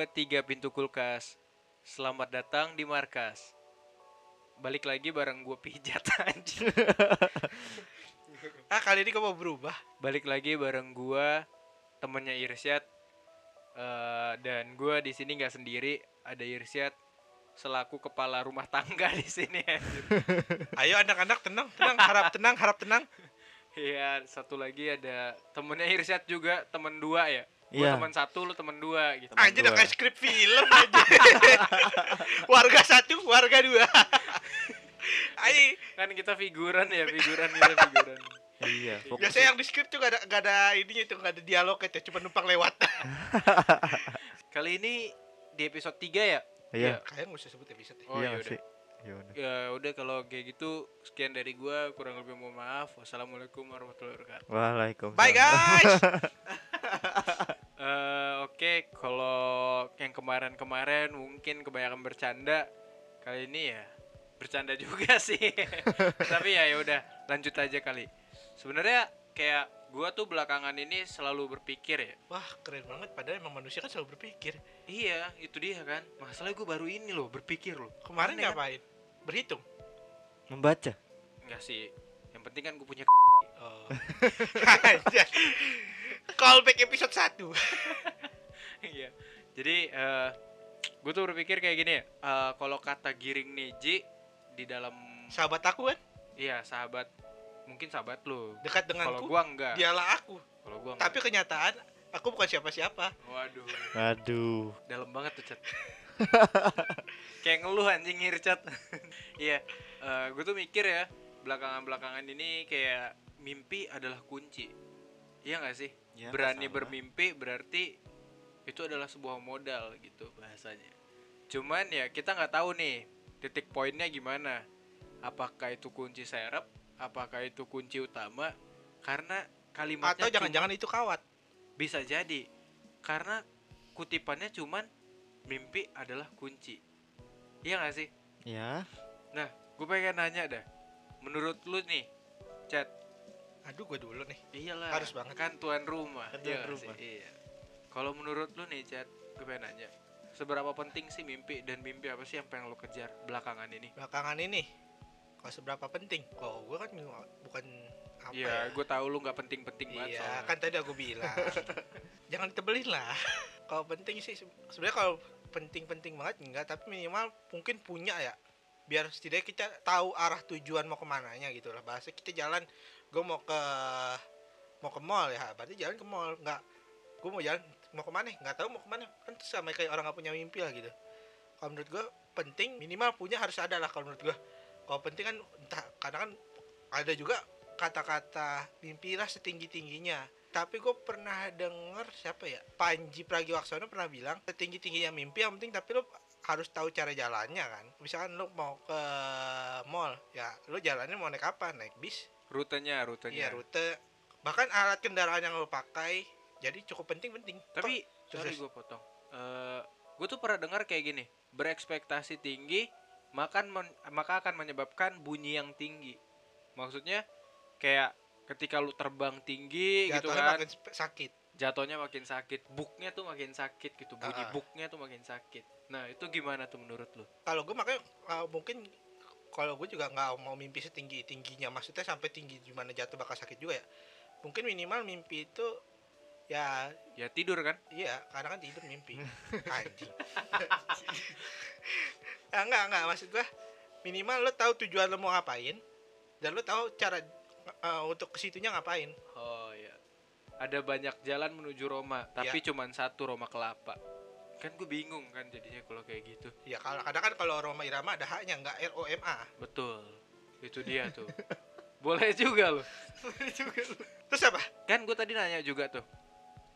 dua, tiga pintu kulkas. Selamat datang di markas. Balik lagi bareng gue pijat anjing. Ah kali ini kau mau berubah? Balik lagi bareng gua temennya Irsyad. Eh, dan gua di sini nggak sendiri, ada Irsyad selaku kepala rumah tangga di sini. anjir. Ayo anak-anak tenang, tenang, harap tenang, harap tenang. Iya, satu lagi ada temennya Irsyad juga, temen dua ya. Gua Iya. teman satu, lu temen dua gitu. Anjir udah dua. kayak skrip film aja. warga satu, warga dua. Ayo, Kan kita figuran ya, figuran kita figuran. Iya, fokus. biasanya yang di skrip tuh gak ada, gak ada ininya itu, gak ada dialog itu, cuma numpang lewat. Kali ini di episode 3 ya? Iya. Kayaknya gak usah sebut episode ya. Oh iya iya udah. Ya udah. Ya udah kalau kayak gitu sekian dari gua kurang lebih mohon maaf. Wassalamualaikum warahmatullahi wabarakatuh. Waalaikumsalam. Bye guys. Eh, Oke, kalau yang kemarin-kemarin mungkin kebanyakan bercanda, kali ini ya bercanda juga sih. Tapi ya ya udah, lanjut aja kali. Sebenarnya kayak gua tuh belakangan ini selalu berpikir ya. Wah keren banget, padahal emang manusia kan selalu berpikir. Iya, itu dia kan. Masalahnya gue baru ini loh berpikir loh. Kemarin Aneh kan? ngapain? Berhitung. Membaca. Enggak sih. Yang penting kan gue punya Oh. Callback episode 1 Iya. Jadi eh gue tuh berpikir kayak gini ya. eh, kalau kata giring Neji di dalam Sahabat aku kan iya sahabat mungkin sahabat lu. dekat Kalau denganku. gua enggak. Dialah aku. Kalau gua enggak. Tapi kenyataan aku bukan siapa-siapa. waduh, Aduh. dalam banget tuh chat. kayak ngeluh anjing Ircat. Iya. eh gue tuh mikir ya, belakangan-belakangan ini kayak mimpi adalah kunci. Iya gak sih? Ya, Berani sama. bermimpi berarti itu adalah sebuah modal gitu bahasanya. Cuman ya kita nggak tahu nih titik poinnya gimana. Apakah itu kunci serep? Apakah itu kunci utama? Karena kalimatnya Atau jangan-jangan itu kawat. bisa jadi karena kutipannya cuman mimpi adalah kunci. Iya gak sih? Ya. Nah, gue pengen nanya dah. Menurut lu nih, chat Aduh, gue dulu nih. Iyalah. Harus banget. Kan tuan rumah. Kan iya tuan nggak sih? rumah. Iya. Kalau menurut lu nih, Chat, gue pengen nanya. Seberapa penting sih mimpi dan mimpi apa sih yang pengen lu kejar belakangan ini? Belakangan ini, kalau seberapa penting? Kok gue kan bukan apa Iya, ya? gue tahu lu nggak penting-penting banget Iya, soalnya. kan tadi aku bilang. Jangan ditebelin lah. Kalau penting sih se- sebenarnya kalau penting-penting banget enggak, tapi minimal mungkin punya ya. Biar setidaknya kita tahu arah tujuan mau ke mananya gitu lah. Bahasa kita jalan, gue mau ke mau ke mall ya, berarti jalan ke mall. Enggak, gue mau jalan mau ke mana? Nggak tahu mau ke mana. Kan sama kayak orang nggak punya mimpi lah gitu. Kalau menurut gue penting minimal punya harus ada lah kalau menurut gue. Kalau penting kan entah karena kan ada juga kata-kata mimpilah setinggi tingginya tapi gue pernah denger siapa ya Panji Pragiwaksono pernah bilang setinggi tingginya mimpi yang penting tapi lo harus tahu cara jalannya kan misalkan lo mau ke mall ya lo jalannya mau naik apa naik bis Rutenya, iya rutenya. rute bahkan alat kendaraan yang lo pakai jadi cukup penting penting Tapi Terus, sorry gue potong. Eh, gue tuh pernah dengar kayak gini, berekspektasi tinggi makan maka akan menyebabkan bunyi yang tinggi. Maksudnya kayak ketika lu terbang tinggi gitu jatuhnya kan, makin sakit jatuhnya makin sakit, buknya tuh makin sakit gitu, bunyi Ah. buknya tuh makin sakit. Nah itu gimana tuh menurut lu? kalau gue makanya uh, mungkin kalau gue juga nggak mau mimpi setinggi tingginya maksudnya sampai tinggi gimana jatuh bakal sakit juga ya mungkin minimal mimpi itu ya Ya tidur kan? iya karena kan tidur mimpi anjing ah, enggak enggak maksud gue minimal lo tahu tujuan lo mau ngapain dan lo tahu cara uh, untuk ke situnya ngapain Oh ya. Ada banyak jalan menuju Roma, tapi cuman satu Roma Kelapa. Kan gue bingung kan jadinya kalau kayak gitu. ya kalau kadang kan kalau Roma Irama ada haknya nggak R O M A Betul. Itu dia tuh. Boleh juga loh. terus apa Kan gue tadi nanya juga tuh.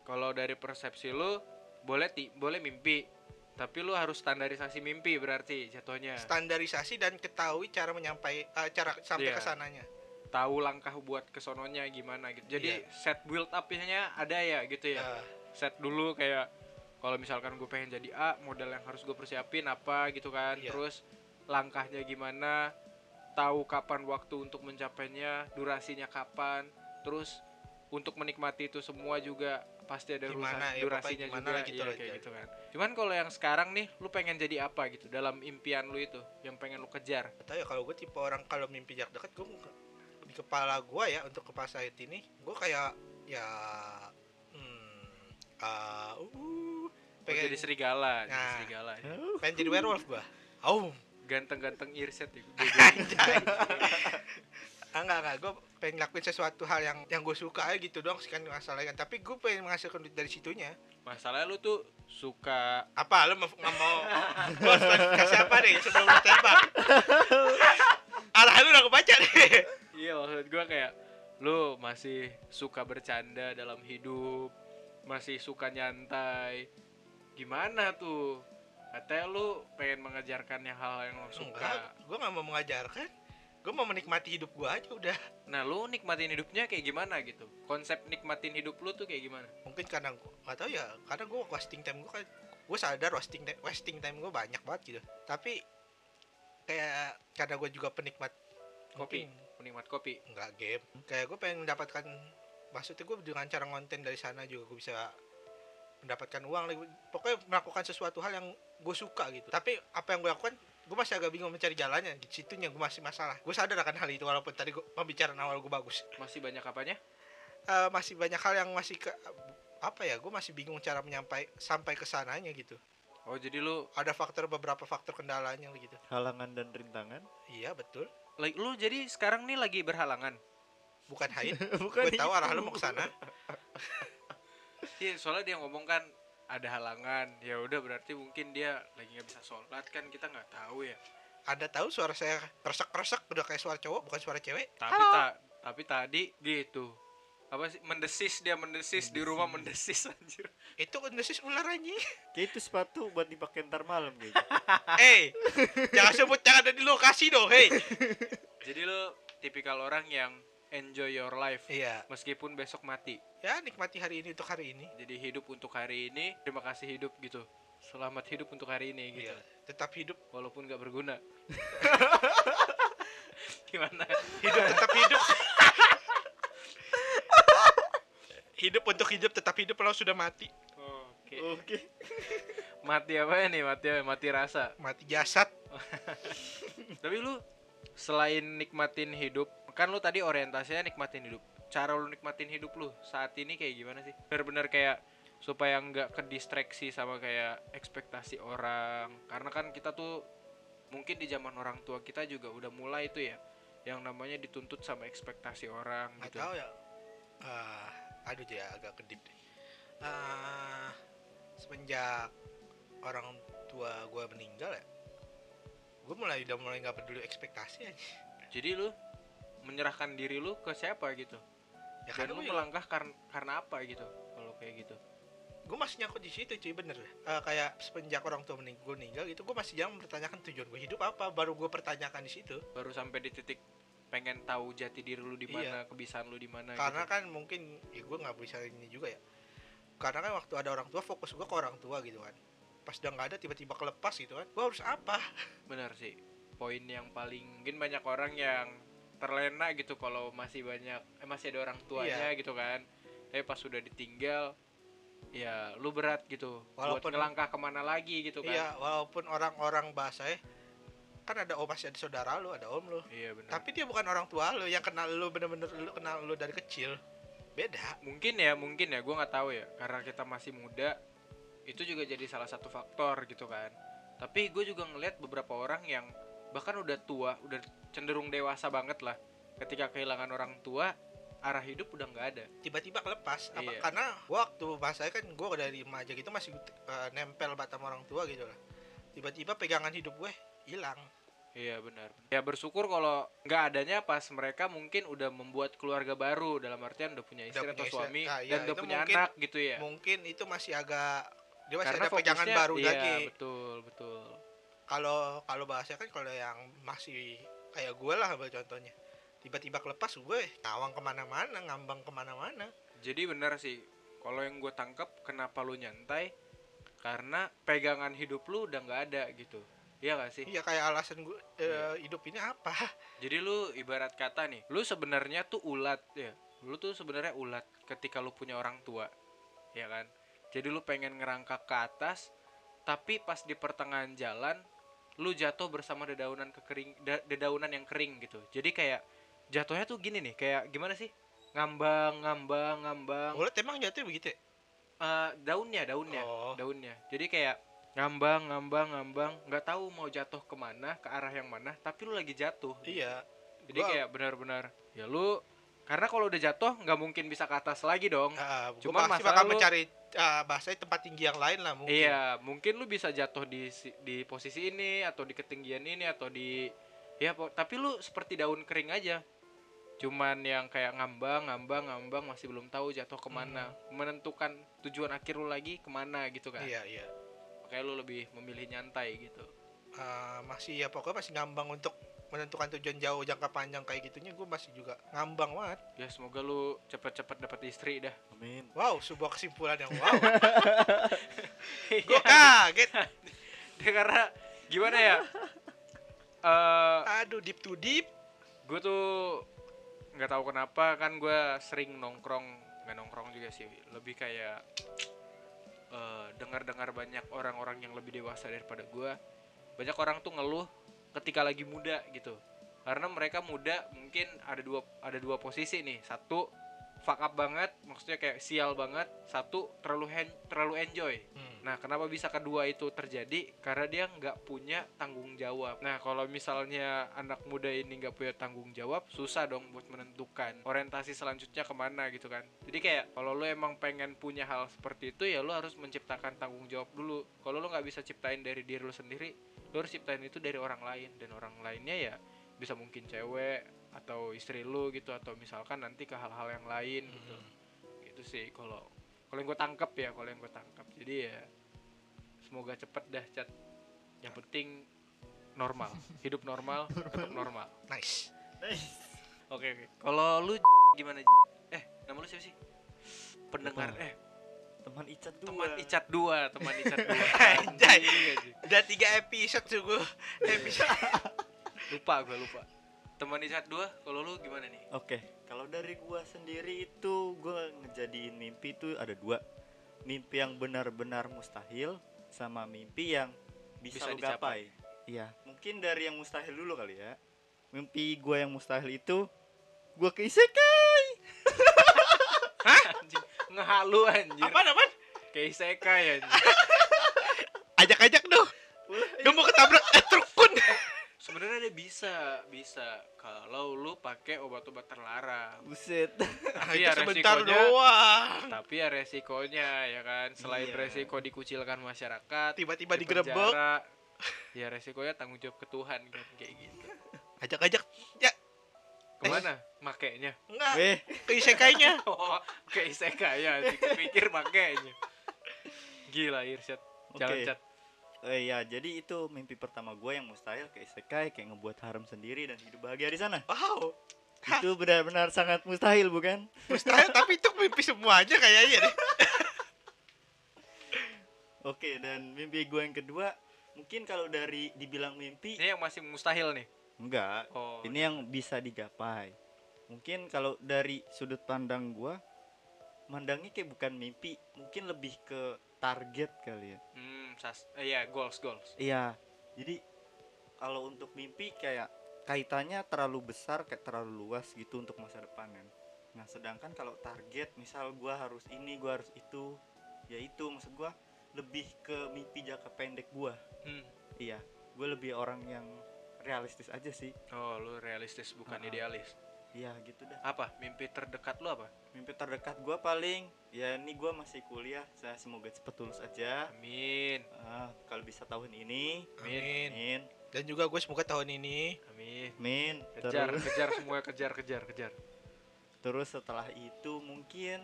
Kalau dari persepsi lu boleh ti boleh mimpi, tapi lu harus standarisasi mimpi berarti jatuhnya. standarisasi dan ketahui cara menyampai uh, cara sampai Iya. ke sananya Tahu langkah buat kesononya gimana gitu. Jadi Iya. set build up-nya ada ya gitu ya. Uh, Set dulu kayak kalau misalkan gue pengen jadi A, modal yang harus gue persiapin apa gitu kan. Iya. Terus langkahnya gimana, tahu kapan waktu untuk mencapainya, durasinya kapan, terus untuk menikmati itu semua juga pasti ada Gimana, ya, durasinya gimana juga gitu lah, kayak gitu. kan cuman kalau yang sekarang nih lu pengen jadi apa gitu dalam impian lu itu yang pengen lu kejar tau ya kalau gue tipe orang kalau mimpi jarak dekat gue di kepala gue ya untuk kepala saat ini gue kayak ya hmm, ah, uh, Mau pengen jadi serigala jadi Nah. serigala. Pengen jadi werewolf gue oh ganteng-ganteng irset ya ah, enggak enggak gue pengen lakuin sesuatu hal yang yang gue suka aja gitu doang sih kan masalahnya tapi gue pengen menghasilkan duit dari situnya. Masalahnya lu tuh suka apa? Lo mau mau? Klarifikasi apa deh sebelum lo tembak arah lu udah kebaca deh iya maksud gua kayak lu masih suka bercanda dalam hidup masih suka nyantai gimana tuh? Katanya lu pengen mengejarkan yang hal yang lu enggak suka gue nggak mau mengajarkan. Gue mau menikmati hidup gue aja udah. Nah lu nikmatin hidupnya kayak gimana gitu? Konsep nikmatin hidup lu tuh kayak gimana? Mungkin karena nggak tahu ya karena gue wasting time gue kan gue sadar wasting time wasting time gue banyak banget gitu. Tapi kayak karena gue juga penikmat kopi mungkin. penikmat kopi. Nggak game. Kayak gue pengen mendapatkan maksudnya gue dengan cara konten dari sana juga gue bisa mendapatkan uang lagi. Pokoknya melakukan sesuatu hal yang gue suka gitu. Tapi apa yang gue lakukan gue masih agak bingung mencari jalannya. Di situnya gue masih masalah. Gue sadar akan hal itu walaupun tadi gue pembicaraan awal gue bagus. Masih banyak apanya? Eh, masih banyak hal yang masih ke apa ya gue masih bingung cara menyampai sampai ke sananya gitu. Oh jadi lu ada faktor beberapa faktor kendalanya gitu. Halangan dan rintangan. iya betul. Like, lu jadi sekarang nih lagi berhalangan? Bukan hain Bukan gue tahu arah lu mau ke sana Iya, soalnya dia ngomong kan ada halangan. Ya udah berarti mungkin dia lagi nggak bisa sholat kan kita nggak tahu ya. anda tahu suara saya kresek kresek udah kayak suara cowok bukan suara cewek Tapi tak tapi tadi gitu. Apa sih mendesis dia mendesis di rumah mendesis anjir. itu kendesis ular anjing Kayak itu sepatu buat dipakai ntar malam kayaknya. eh jangan sebut jangan ada di lokasi dong hei Jadi lo tipikal orang yang enjoy your life iya meskipun besok mati. ya nikmati hari ini untuk hari ini Jadi hidup untuk hari ini, terima kasih hidup gitu. Selamat hidup untuk hari ini gitu. iya tetap hidup Walaupun nggak berguna. Gimana? hidup tetap hidup hidup untuk hidup tetap hidup kalau sudah mati Oke. Oke. Mati apa nih? Mati apa? Mati rasa. mati jasad Tapi lu selain nikmatin hidup, kan lu tadi orientasinya nikmatin hidup. Cara lu nikmatin hidup lu saat ini kayak gimana sih? Bener-bener kayak supaya nggak kedistraksi sama kayak ekspektasi orang. Karena kan kita tuh mungkin di zaman orang tua kita juga udah mulai itu ya yang namanya dituntut sama ekspektasi orang nggak gitu. tahu ya Ah, aduh ya agak kedip deh Ah, semenjak orang tua gue meninggal ya gue mulai udah mulai nggak peduli ekspektasi aja Jadi lu menyerahkan diri lu ke siapa gitu? ya Dan lu melangkah karena karena apa gitu? Kalau kayak gitu. gue masih nyangkut di situ cuy bener Eh, kayak semenjak orang tua mening gue meninggal gitu gue masih jarang mempertanyakan tujuan gue hidup apa baru gue pertanyakan di situ baru sampai di titik pengen tahu jati diri lu di mana, kebiasaan lu di mana karena gitu. kan mungkin ya gue nggak bisa ini juga ya karena kan waktu ada orang tua fokus gue ke orang tua gitu kan pas udah nggak ada tiba-tiba kelepas gitu kan gue harus apa benar sih. Poin yang paling mungkin banyak orang yang terlena gitu kalau masih banyak eh, masih ada orang tuanya Iya. gitu kan. Tapi pas sudah ditinggal ya lu berat gitu buat Walaupun- ngelangkah ke mana lagi gitu kan. iya walaupun orang-orang bahasanya kan ada om masih ada saudara lu ada om lu Iya benar. tapi dia bukan orang tua lu yang kenal lu bener-bener lu kenal lu dari kecil beda mungkin ya mungkin ya gue nggak tahu ya karena kita masih muda itu juga jadi salah satu faktor gitu kan tapi gue juga ngelihat beberapa orang yang bahkan udah tua udah cenderung dewasa banget lah. Ketika kehilangan orang tua arah hidup udah nggak ada. Tiba-tiba kelepas. Apa? Iya. karena waktu bahasanya kan gue dari remaja gitu masih eh, nempel batam orang tua gitu lah. Tiba-tiba pegangan hidup gue hilang. Iya benar. Ya bersyukur kalau nggak adanya pas mereka mungkin udah membuat keluarga baru. Dalam artian udah punya istri punya atau istri. suami Ah, iya, dan udah punya mungkin- anak gitu ya. mungkin itu masih agak dia masih karena ada pegangan baru iya, lagi. betul betul. Kalau kalau bahasanya kan kalau yang masih kayak gue lah contohnya tiba-tiba kelepas gue ngawang ke mana-mana ngambang ke mana-mana Jadi bener sih, kalau yang gue tangkap kenapa lu nyantai? Karena pegangan hidup lu udah nggak ada gitu. Iya gak sih? iya kayak alasan gue eh, Iya. hidup ini apa Jadi lu ibarat kata nih, lu sebenarnya tuh ulat ya. lu tuh sebenarnya ulat ketika lu punya orang tua ya kan jadi lu pengen ngerangkak ke atas tapi pas di pertengahan jalan lu jatuh bersama dedaunan kekering da- dedaunan yang kering gitu. Jadi kayak jatuhnya tuh gini nih kayak gimana sih? Ngambang ngambang ngambang. Ulet emang jatuh begitu ya? Eh, daunnya daunnya Oh. daunnya. Jadi kayak ngambang ngambang ngambang. Nggak tahu mau jatuh ke mana ke arah yang mana tapi lu lagi jatuh Iya. jadi Gua- kayak benar-benar ya lu karena kalau udah jatuh nggak mungkin bisa ke atas lagi dong. Pasti masalah bakal lu- mencari ah, bahasanya tempat tinggi yang lain lah mungkin. iya mungkin lu bisa jatuh di di posisi ini atau di ketinggian ini atau di ya tapi lu seperti daun kering aja. Cuman yang kayak ngambang ngambang ngambang masih belum tahu jatuh ke mana. Menentukan tujuan akhir lu lagi ke mana gitu kan. Iya, iya. makanya lu lebih memilih nyantai gitu. Ah, masih ya pokoknya masih ngambang untuk menentukan tujuan jauh jangka panjang kayak gitunya gue masih juga ngambang banget. ya semoga lu cepet-cepet dapat istri dah Amin. Wow, sebuah kesimpulan yang wow. Iya. gue kaget. Ya, karena gimana ya eh Aduh, deep to deep. gue tuh nggak tahu kenapa kan gue sering nongkrong nggak nongkrong juga sih lebih kayak eh dengar-dengar banyak orang-orang yang lebih dewasa daripada gue banyak orang tuh ngeluh ketika lagi muda gitu karena mereka muda mungkin ada dua ada dua posisi nih satu fuck up banget maksudnya kayak sial banget satu terlalu hen- terlalu enjoy Hmm. Nah, kenapa bisa kedua itu terjadi? Karena dia nggak punya tanggung jawab. Nah, kalau misalnya anak muda ini nggak punya tanggung jawab, susah dong buat menentukan orientasi selanjutnya ke mana gitu kan. Jadi kayak kalau lu emang pengen punya hal seperti itu ya lu harus menciptakan tanggung jawab dulu. Kalau lu nggak bisa ciptain dari diri lu sendiri, lu harus ciptain itu dari orang lain. Dan orang lainnya ya bisa mungkin cewek atau istri lu gitu. Atau misalkan nanti ke hal-hal yang lain gitu Hmm. gitu. Sih kalau kalau yang gue tangkap ya kalau yang gue tangkap jadi ya semoga cepet dah cat yang penting normal. Hidup normal tetap normal. Nice. Nice. oke oke. Kalau lu gimana eh nama lu siapa sih? Pendengar Lupa. eh. Teman Icat dua. teman icat dua teman icat dua. Anjay. Udah tiga episode tuh gue. Episode. lupa gue lupa teman icat dua kalau lu gimana nih Oke, kalau dari gua sendiri itu gua ngejadiin mimpi itu ada dua. Mimpi yang benar-benar mustahil sama mimpi yang bisa, Bisa lu dicapai. gapai. Iya, mungkin dari yang mustahil dulu kali ya. Mimpi gua yang mustahil itu gua ke isekai. anjing ngehalu anjir Apaan apaan? kayak isekai anjing Ajak-ajak dong. Gue mau ketabrak eh, truk kun. sebenarnya dia bisa bisa kalau lu pakai obat-obat terlarang Buset. Tapi ya sebentar resikonya- doang. tapi ya resikonya ya kan selain Iya. resiko dikucilkan masyarakat Tiba-tiba di digerebek. ya resikonya tanggung jawab ke Tuhan kan kayak gitu Ajak-ajak. Ya, ke mana makainya enggak. Weh, Ke isekainya. oh ke isekai ya pikir makainya gila Irsyad jangan Oke. cat eh, ya jadi itu mimpi pertama gua yang mustahil ke isekai kayak ngebuat harem sendiri dan hidup bahagia di sana. Wow. Itu benar-benar sangat mustahil bukan? Mustahil tapi itu mimpi semuanya kayaknya deh. Oke, dan mimpi gue yang kedua mungkin kalau dari dibilang mimpi ini yang masih mustahil nih enggak, oh ini yang bisa digapai. Mungkin kalau dari sudut pandang gua mandangnya kayak bukan mimpi, mungkin lebih ke target kali ya. hmm, sas eh, iya goals goals Iya. Jadi kalau untuk mimpi kayak kaitannya terlalu besar kayak terlalu luas gitu untuk masa depan kan. Nah, sedangkan kalau target misal gua harus ini, gua harus itu, ya itu maksud gua lebih ke mimpi jangka pendek gua. hmm. Iya, gue lebih orang yang realistis aja sih. oh lu realistis bukan Ha-ha. idealis Iya, gitu dah. apa mimpi terdekat lu apa Mimpi terdekat gua paling ya ini gua masih kuliah, saya semoga cepet lulus aja. amin Ah, kalau bisa tahun ini, Amin. amin, Dan juga gue semoga tahun ini amin amin. kejar Terus, kejar semua kejar kejar kejar terus setelah itu mungkin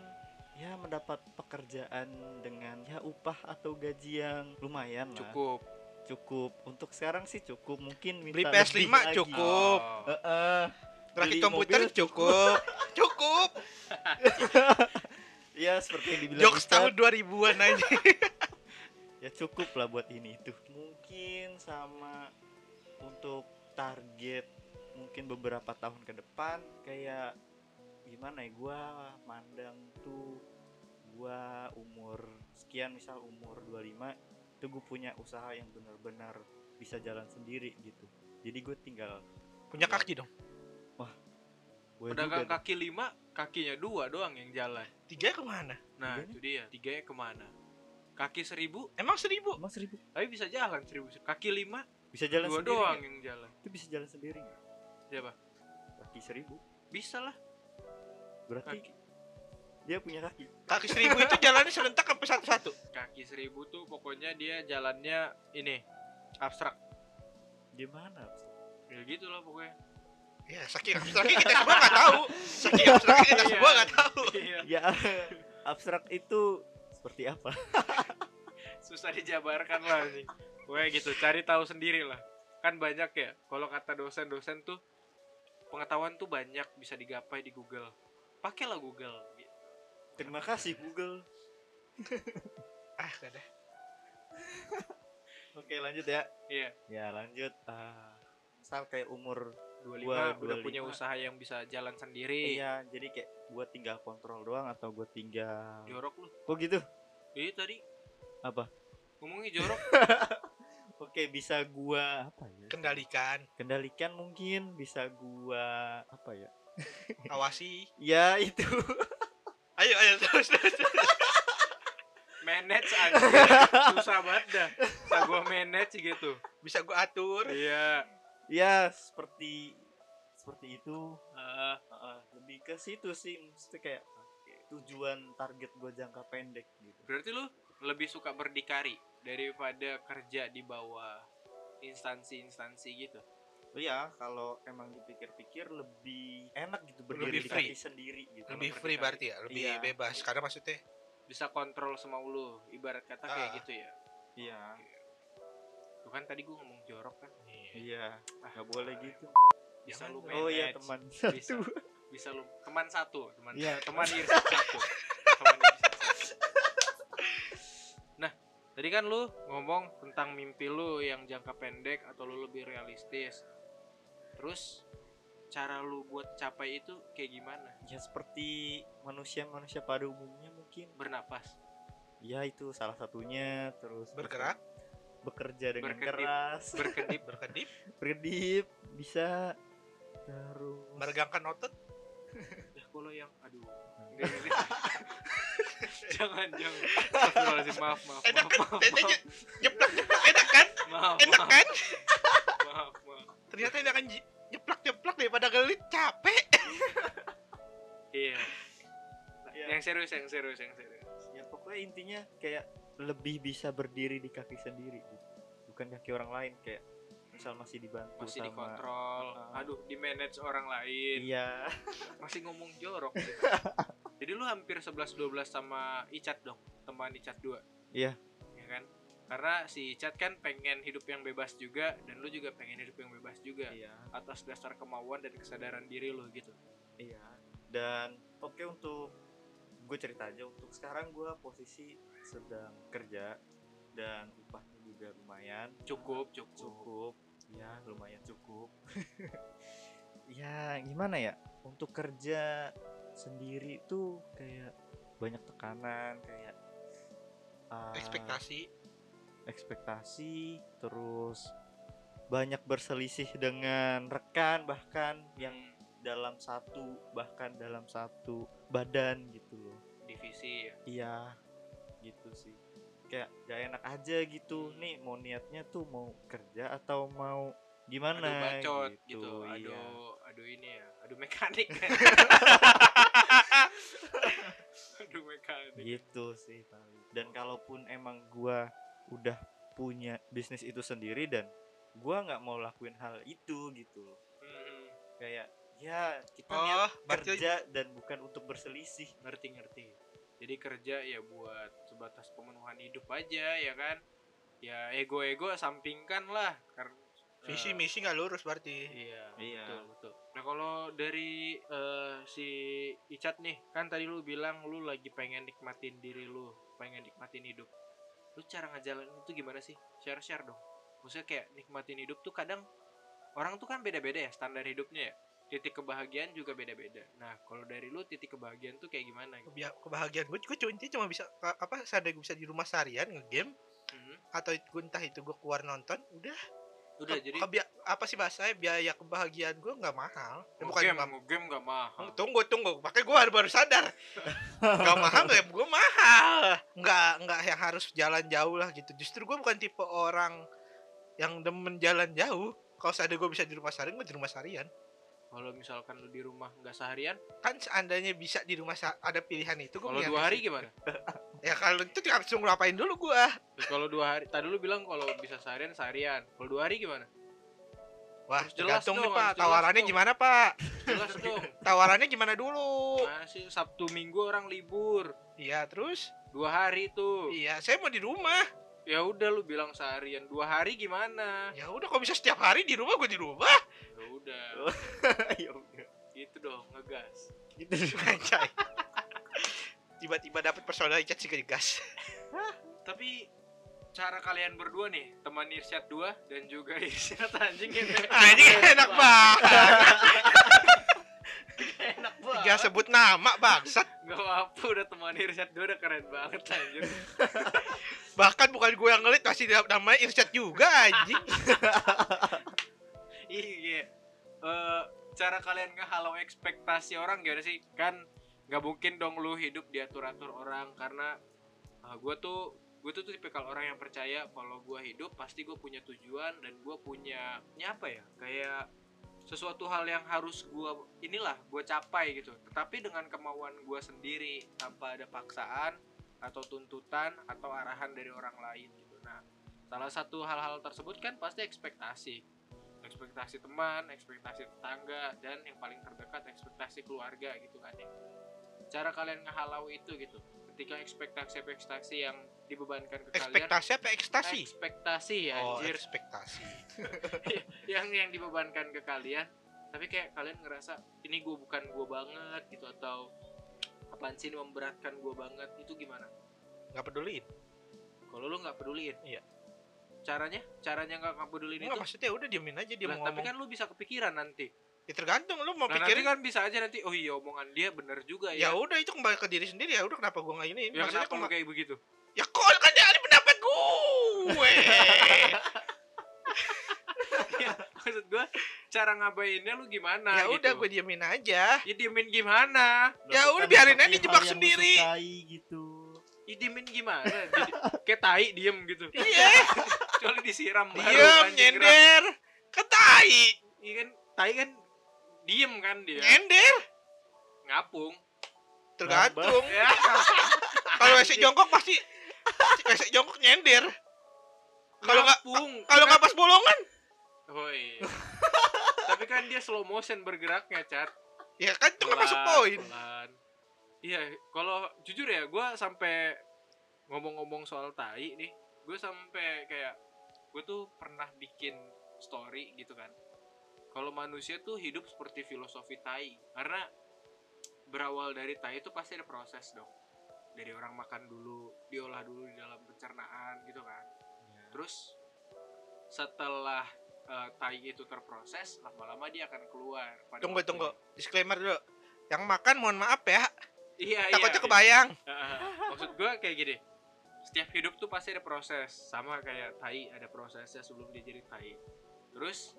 ya mendapat pekerjaan dengan ya upah atau gaji yang lumayan lah. cukup Cukup. Untuk sekarang sih cukup. Mungkin minta Beli PS5 lebih lagi. cukup. Oh. Heeh. Rakit komputer mobil cukup. cukup. Ya seperti yang dibilang Jokes tahun 2000-an aja. ya cukup lah buat ini itu mungkin sama untuk target mungkin beberapa tahun ke depan kayak gimana ya gua mandang tuh gua umur sekian misal umur 25 itu gue punya usaha yang benar-benar bisa jalan sendiri gitu jadi gue tinggal Punya kaki dong. Gua Pedagang kaki lima, kakinya dua doang yang jalan. Tiga ke mana? Nah, Tiganya? itu dia. Tiganya ke mana? Kaki seribu, Emang seribu? emang seribu tapi bisa jalan seribu. Kaki lima, bisa jalan dua sendiri doang nggak? yang jalan. itu bisa jalan sendiri nggak Siapa? kaki seribu Bisa lah. berarti Kaki. dia punya kaki Kaki seribu itu jalannya serentak apa satu-satu? Kaki seribu tuh pokoknya dia jalannya ini abstrak. gimana Ya gitu lah pokoknya. Ya, saking abstraknya kita semua nggak tahu. Saking abstraknya kita semua nggak tahu. Iya. ya abstrak itu seperti apa Susah dijabarkan lah nih. Pokoknya gitu, cari tahu sendiri lah. Kan banyak ya, kalau kata dosen-dosen tuh pengetahuan tuh banyak bisa digapai di Google. Pakailah Google. gitu. terima kasih Google Ah, gak ada. oke lanjut ya Iya, ya lanjut ah misal kayak umur 25 Gua udah punya 25. usaha yang bisa jalan sendiri. iya jadi kayak gua tinggal kontrol doang atau gua tinggal Jorok lu. oh gitu Iya tadi apa ngomongnya jorok. oke bisa gua apa ya Kendalikan, kendalikan mungkin bisa gua apa ya awasi. ya itu Ayo, ayo terus. terus. manage aja. Susah banget dah. Bisa gua manage gitu. Bisa gua atur. Iya. Ya seperti seperti itu Eh, Heeh, lebih ke situ sih mesti kayak tujuan target gua jangka pendek gitu berarti lu lebih suka berdikari daripada kerja di bawah instansi-instansi gitu. Oh iya, kalau emang dipikir-pikir lebih enak gitu berdiri Lebih free. sendiri gitu. Lebih free berdikari. berarti ya, lebih Iya. bebas. Karena maksudnya Bisa kontrol semau lu, ibarat kata kayak Ah. gitu ya. Iya, Tuh kan tadi gua ngomong jorok kan. Iya, Ah, nggak boleh gitu. Bisa lu Jangan Oh iya manage. teman bisa satu. bisa lu teman satu teman Iya. teman irsyad satu teman satu nah tadi kan lu ngomong tentang mimpi lu yang jangka pendek atau lu lebih realistis terus cara lu buat capai itu kayak gimana Ya seperti manusia-manusia pada umumnya mungkin. bernapas Ya itu salah satunya. Terus bergerak, bekerja dengan Berkedip. keras, berkedip berkedip, berkedip, bisa terus meregangkan otot. ya kalau yang aduh jangan jangan Astagfirullahaladzim, maaf maaf Enak maaf kan? maaf maaf, jeplak jeplak enak kan? maaf, Enak maaf, kan? maaf, maaf. Ternyata enak kan jeplak jeplak daripada gelit capek. iya Ya. yang serius yang serius yang serius ya pokoknya intinya kayak lebih bisa berdiri di kaki sendiri gitu. bukan kaki orang lain kayak misal masih dibantu masih sama dikontrol. Ah. aduh di manage orang lain. Iya. Masih ngomong jorok gitu. jadi lu hampir 11 12 sama Icat dong teman Icat 2 Iya. ya kan? Karena si Icat kan pengen hidup yang bebas juga dan lu juga pengen hidup yang bebas juga. Iya. Atas dasar kemauan dan kesadaran diri lu gitu. Iya. Dan oke untuk gue cerita aja untuk sekarang gue posisi sedang kerja dan upahnya juga lumayan. Cukup cukup, cukup. Ya lumayan cukup. Ya gimana ya? Untuk kerja sendiri tuh kayak banyak tekanan kayak uh, Ekspektasi. ekspektasi terus banyak berselisih dengan rekan bahkan yang dalam satu bahkan dalam satu badan gitu loh. Divisi ya? Iya gitu sih. Kayak gak enak aja gitu. Nih mau niatnya tuh mau kerja atau mau gimana aduh bacot gitu, iya. aduh aduh ini ya. Aduh mekanik. Aduh mekanik. Gitu sih dan kalaupun emang gua udah punya bisnis itu sendiri dan gua nggak mau lakuin hal itu gitu loh. Hmm, kayak ya kita niat Oh, berarti kerja dan bukan untuk berselisih. Ngerti ngerti. Jadi kerja ya buat sebatas pemenuhan hidup aja ya kan? Ya ego ego sampingkan lah karena visi misi nggak lurus berarti. iya Iya. betul betul. Nah kalau dari eh, si Icat nih kan tadi lu bilang lu lagi pengen nikmatin diri lu pengen nikmatin hidup. Lu cara ngejalanin itu gimana sih? Share share dong. Maksudnya kayak nikmatin hidup tuh kadang orang tuh kan beda beda ya standar hidupnya ya titik kebahagiaan juga beda-beda. Nah kalau dari lu titik kebahagiaan tuh kayak gimana gitu? Kebahagiaan gue gue cuma cuma bisa apa gue bisa di rumah seharian ngegame Hmm, atau gue entah itu gue keluar nonton udah. Udah Ke- jadi kebia- apa sih bahasanya biaya kebahagiaan gue nggak mahal. Ya, bukan game nggak- game gak mahal. Tunggu tunggu pakai gue baru baru sadar. Nggak mahal nggak gue mahal. Nggak nggak yang harus jalan jauh lah gitu. Justru gue bukan tipe orang yang demen jalan jauh. Kalau seandainya gue bisa di rumah seharian gue di rumah seharian kalau misalkan lu di rumah nggak seharian? Kan seandainya bisa di rumah ada pilihan itu gue kalau dua hari visi. gimana? Ya kalau itu langsung ngapain dulu Terus kalau dua hari tadi lu bilang kalau bisa seharian seharian. Kalau dua hari gimana? Wah Harus jelas tergantung nih dong, pak. tawarannya dong. gimana pak? Jelas dong. Tawarannya gimana dulu? Masih sabtu minggu orang libur. Iya terus? Dua hari tuh. Iya saya mau di rumah. Ya udah lu bilang seharian. Dua hari gimana? Ya udah kalau bisa setiap hari di rumah gue di rumah ya udah. Ya udah. Gitu dong ngegas. Gitu Anjay. tiba-tiba dapat personal chat sih gas tapi cara kalian berdua nih teman Irsyad 2 dan juga Irsyad anjing ini. Anjing enak banget enak banget. Tiga sebut nama bangsat. Gak apa udah teman Irsyad 2 udah keren banget anjir bahkan bukan gue yang ngelit masih namanya Irsyad juga anjing iya. Eh, cara kalian ngehalau ekspektasi orang gimana sih? Kan nggak mungkin dong lu hidup diatur atur orang karena gue tuh gue tuh tipikal orang yang percaya kalau gue hidup pasti gue punya tujuan dan gue punya apa ya? Kayak sesuatu hal yang harus gue inilah gue capai gitu. Tetapi dengan kemauan gue sendiri tanpa ada paksaan atau tuntutan atau arahan dari orang lain gitu. Nah salah satu hal-hal tersebut kan pasti ekspektasi ekspektasi teman, ekspektasi tetangga, dan yang paling terdekat ekspektasi keluarga gitu kan ya. Cara kalian ngehalau itu gitu. Ketika ekspektasi-ekspektasi yang dibebankan ke kalian. Ekspektasi apa ekstasi? Ekspektasi ya oh anjir. ekspektasi. Yang yang dibebankan ke kalian. Tapi kayak kalian ngerasa ini gue bukan gue banget gitu atau apaan sih ini memberatkan gue banget? Itu gimana? Nggak peduliin? Kalau lu nggak peduliin? Iya. Caranya caranya nggak nggak peduliin Enggak itu maksudnya udah diemin aja dia Lah, mau tapi ngomong kan lu bisa kepikiran nanti ya tergantung lu mau Nah, nanti pikirin kan bisa aja nanti oh iya omongan dia bener juga ya ya. udah itu kembali ke diri sendiri ya udah kenapa gue nggak ini Ya, maksudnya kenapa kema- kayak begitu? ya kok kan dia ada pendapat gue Ya, maksud gua cara ngabainnya lu gimana ya gitu. udah gue diemin aja Ya diemin gimana? Ya udah, biarin aja dijebak lu sendiri. sukai gitu Ya diemin gimana? Jadi, kayak tai diem gitu. iya Kecuali disiram baru diam anjing gerak. nyender ketai Iya kan, tai kan diem kan dia. nyender Ngapung. tergantung Ya. kalau WC jongkok pasti WC jongkok nyender Kalau nggak- Ngapung. kalau nggak pas bolongan Oh iya. Tapi kan dia slow motion bergeraknya, Cat. ya kan itu kan masuk poin. Iya, kalau jujur ya, gue sampai ngomong-ngomong soal tai nih, gue sampai kayak gue tuh pernah bikin story gitu kan. Kalau manusia tuh hidup seperti filosofi tai, karena berawal dari tai itu pasti ada proses dong. Dari orang makan dulu, diolah dulu di dalam pencernaan gitu kan. Terus setelah eh, tai itu terproses, lama-lama dia akan keluar. pada tunggu tunggu disclaimer dulu yang makan mohon maaf ya Iya, takutnya iya. kebayang Heeh. maksud gue kayak gini setiap hidup tuh pasti ada proses. Sama kayak tai ada prosesnya sebelum dia jadi tai. Terus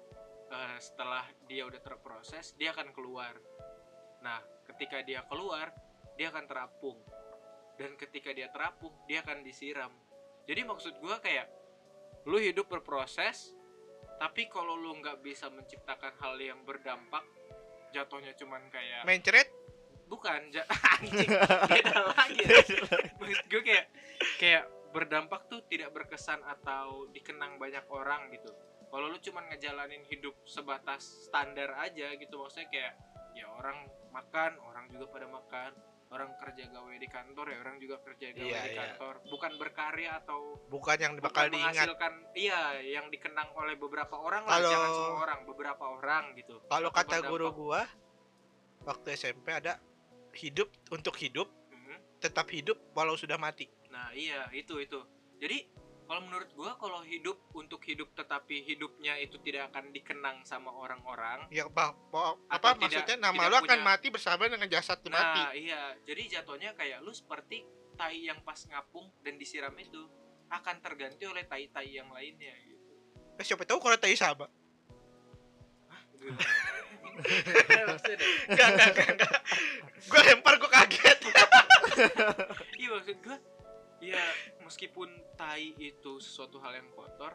eh, setelah dia udah terproses dia akan keluar. Nah ketika dia keluar dia akan terapung. Dan ketika dia terapung dia akan disiram. Jadi maksud gue kayak lu hidup berproses tapi kalau lu nggak bisa menciptakan hal yang berdampak jatuhnya cuman kayak mencret? Bukan ja- anjing beda lagi. Ya. maksud gue kayak kayak berdampak tuh tidak berkesan atau dikenang banyak orang gitu. Kalau lu cuman ngejalanin hidup sebatas standar aja gitu maksudnya kayak ya orang makan orang juga pada makan. Orang kerja gawe di kantor ya orang juga kerja gawe Iya, di iya. kantor. Bukan berkarya atau bukan yang bukan bakal diingat. menghasilkan iya yang dikenang oleh beberapa orang lah. Kalau- jangan semua orang beberapa orang gitu. kalau kata berdampak. guru gua waktu SMP ada hidup untuk hidup Mhm. tetap hidup walau sudah mati Nah iya itu itu. Jadi kalau menurut gua kalau hidup untuk hidup tetapi hidupnya itu tidak akan dikenang sama orang-orang ya apa, apa, Atau apa tidak- maksudnya? Nama lu akan punya- mati bersama dengan jasad tuh mati. Nah iya. Jadi jatuhnya kayak lu seperti tai yang pas ngapung dan disiram itu akan terganti oleh tai-tai yang lainnya gitu. Eh, siapa tahu kalau tai sama Maksudnya, enggak enggak enggak, enggak. gue lempar gue kaget. Iya maksud gua ya meskipun tai itu sesuatu hal yang kotor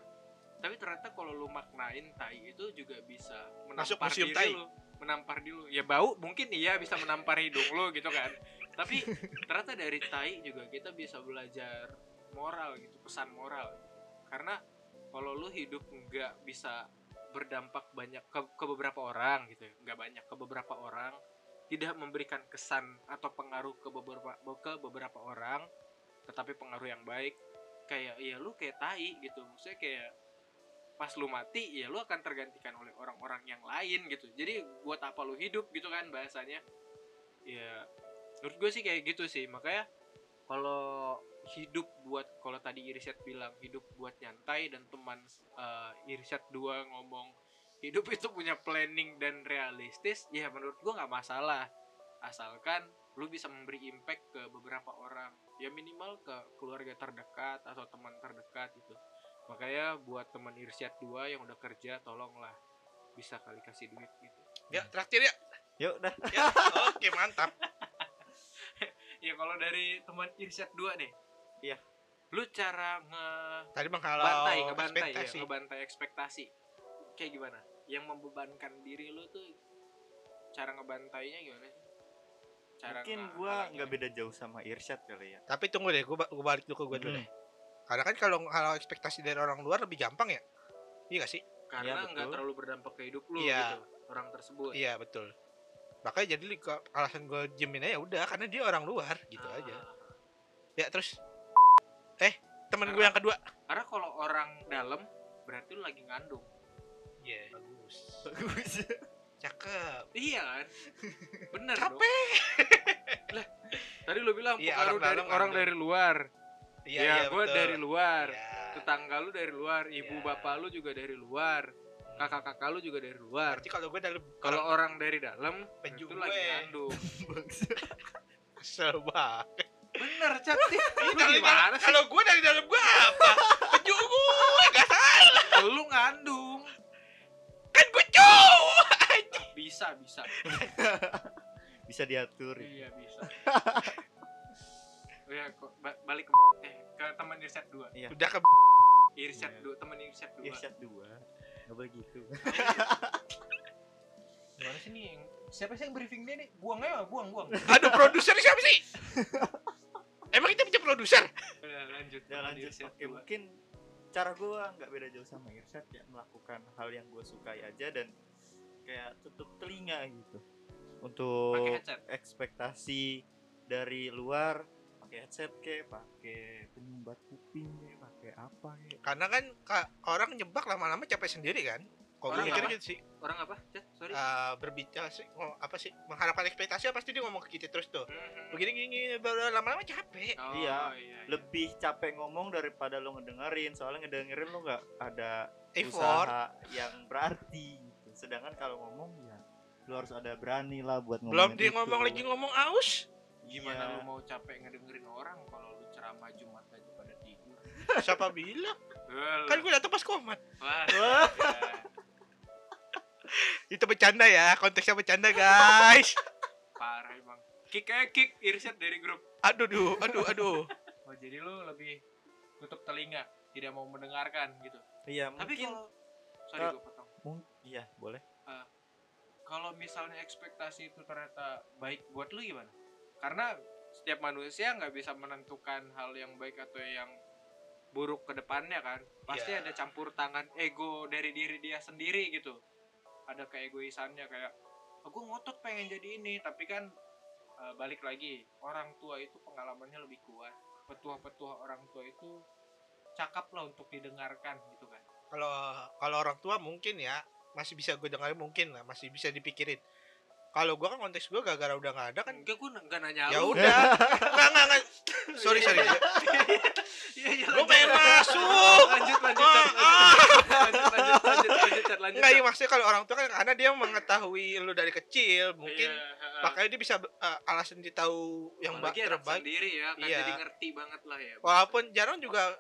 tapi ternyata kalau lu maknain tai itu juga bisa Masuk menampar museum diri tai. lu menampar di lu. Ya bau mungkin iya bisa menampar hidung lu gitu kan. Tapi ternyata dari tai juga kita bisa belajar moral gitu pesan moral. Karena kalau lu hidup nggak bisa berdampak banyak ke, ke beberapa orang gitu ya nggak banyak ke beberapa orang tidak memberikan kesan atau pengaruh ke beberapa ke beberapa orang tetapi pengaruh yang baik. Kayak ya lu kayak tai gitu. Maksudnya kayak pas lu mati ya lu akan tergantikan oleh orang-orang yang lain gitu. Jadi buat apa lu hidup gitu kan bahasanya. Ya menurut gue sih kayak gitu sih. Makanya kalau hidup buat kalau tadi Irisyat bilang hidup buat nyantai dan teman uh, Irisyat 2 ngomong hidup itu punya planning dan realistis ya menurut gua nggak masalah. Asalkan lu bisa memberi impact ke beberapa orang. Ya minimal ke keluarga terdekat atau teman terdekat gitu. Makanya buat teman Irsyad 2 yang udah kerja tolonglah bisa kali kasih duit gitu. Ya traktir ya. Yuk dah. ya oke mantap. Ya kalau dari teman Irsyad 2 nih. Iya. lu cara nge tadi menghalau bantai ngebantai ekspektasi. ya ngebantai ekspektasi. Kayak gimana? Yang membebankan diri lu tuh cara ngebantainya gimana sih cara Mungkin gua nggak beda jauh sama Irsyad kali ya. tapi tunggu deh gue balik dulu ke gue dulu Hmm. deh. Karena kan kalau kalau ekspektasi dari orang luar lebih gampang ya? Iya gak sih? Karena Iya, nggak terlalu berdampak ke hidup lu Iya. gitu orang tersebut. Iya betul. Makanya jadi alasan gue diemin aja udah karena dia orang luar gitu Ah. aja. Ya terus? Eh temen gue yang kedua. karena kalau orang dalam berarti lu lagi ngandung. Iya bagus. Bagus. cakep. Iya kan? Bener capek. Lah tadi lu bilang Iya, pengaruh orang dari dalam orang dari luar. Iya ya iya gua betul. dari luar. Iya. tetangga lu dari luar ibu Iya. bapak lu juga dari luar kakak-kakak lu juga dari luar. Berarti kalau gue dari kalau orang dari dalam itu lagi gue. ngandung. Kesel banget. Bener dari gimana kalau gue dari dalam gue apa? Peju gue gak salah. Lu ngandung bisa bisa Bisa diatur. iya bisa Oh ya kok ba- balik ke eh ke teman Irsyad 2 Iya. udah ke Irsyad Iya. 2 teman Irsyad 2 Irsyad dua. Nggak boleh gitu. gimana sih nih yang siapa sih yang briefing dia nih buang aja buang buang aduh produser siapa sih emang kita punya produser udah lanjut Ya teman lanjut. Oke, 2. mungkin cara gua nggak beda jauh sama Irsyad ya melakukan hal yang gua sukai aja dan kayak tutup telinga gitu. Untuk ekspektasi dari luar pakai headset ke pakai penyumbat kuping ke pakai apa ke. Karena kan ka- orang nyebak lama-lama capek sendiri kan? Kok Orang mikir apa? gitu sih? Orang apa? Chat sorry. Eh, berbicara sih ngomong apa sih mengharapkan ekspektasi pasti dia ngomong ke kita terus tuh? Mhm. begini gini lama-lama capek. Oh, Iya, iya, iya. lebih capek ngomong daripada lo ngedengerin. Soalnya ngedengerin lo nggak ada effort. usaha yang berarti. Sedangkan kalau ngomong ya lo harus ada berani lah buat ngomong belum dia ngomong lagi ngomong aus. Gimana Iya. lu mau capek ngedengerin orang kalau lu ceramah Jumat aja pada tidur? Siapa bilang? Kan gue datang pas komat. Wah, Wah. ya. itu bercanda ya konteksnya bercanda guys. Parah emang. Kick aja kick Irsyad dari grup. Aduh duh aduh aduh. Oh jadi lu lebih tutup telinga tidak mau mendengarkan gitu. Iya tapi mungkin kalau sorry gue iya boleh. Kalau misalnya ekspektasi itu ternyata baik buat lu gimana? Karena setiap manusia nggak bisa menentukan hal yang baik atau yang buruk ke depannya kan. Pasti Iya. ada campur tangan ego dari diri dia sendiri gitu. Ada keegoisannya kayak oh, gue ngotot pengen jadi ini tapi kan eh, balik lagi orang tua itu pengalamannya lebih kuat. Petua-petua orang tua itu cakap lah untuk didengarkan gitu kan kalau kalau orang tua mungkin ya masih bisa gue dengar mungkin lah masih bisa dipikirin. Kalau gue kan konteks gue gara-gara udah gak ada kan gue gue gak nanya ya udah. Nggak nggak nggak. Sorry sorry. Iya, iya, iya. Gue pengen masuk. lanjut lanjut lanjut lanjut lanjut lanjut lanjut nggak ya maksudnya kalau orang tua kan karena dia mengetahui lu dari kecil mungkin makanya dia bisa uh, alasan dia tahu yang baik terbaik. sendiri ya kan. Iya. jadi ngerti banget lah ya. Walaupun jarang juga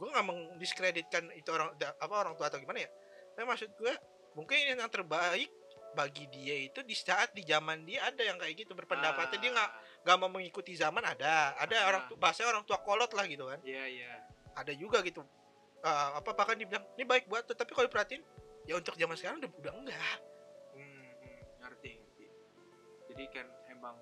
gue nggak mendiskreditkan itu orang da- apa orang tua atau gimana ya. Tapi maksud gue mungkin yang terbaik bagi dia itu di saat di zaman dia ada yang kayak gitu berpendapatnya dia nggak nggak mau mengikuti zaman ada. Ada Ah. orang tua bahasa orang tua kolot lah gitu kan. Iya iya. Ada juga gitu. Eh, apa bahkan dibilang ini baik buat tapi kalau diperhatiin ya untuk zaman sekarang udah, udah enggak. Hmm, hmm, ngerti ngerti. Jadi kan emang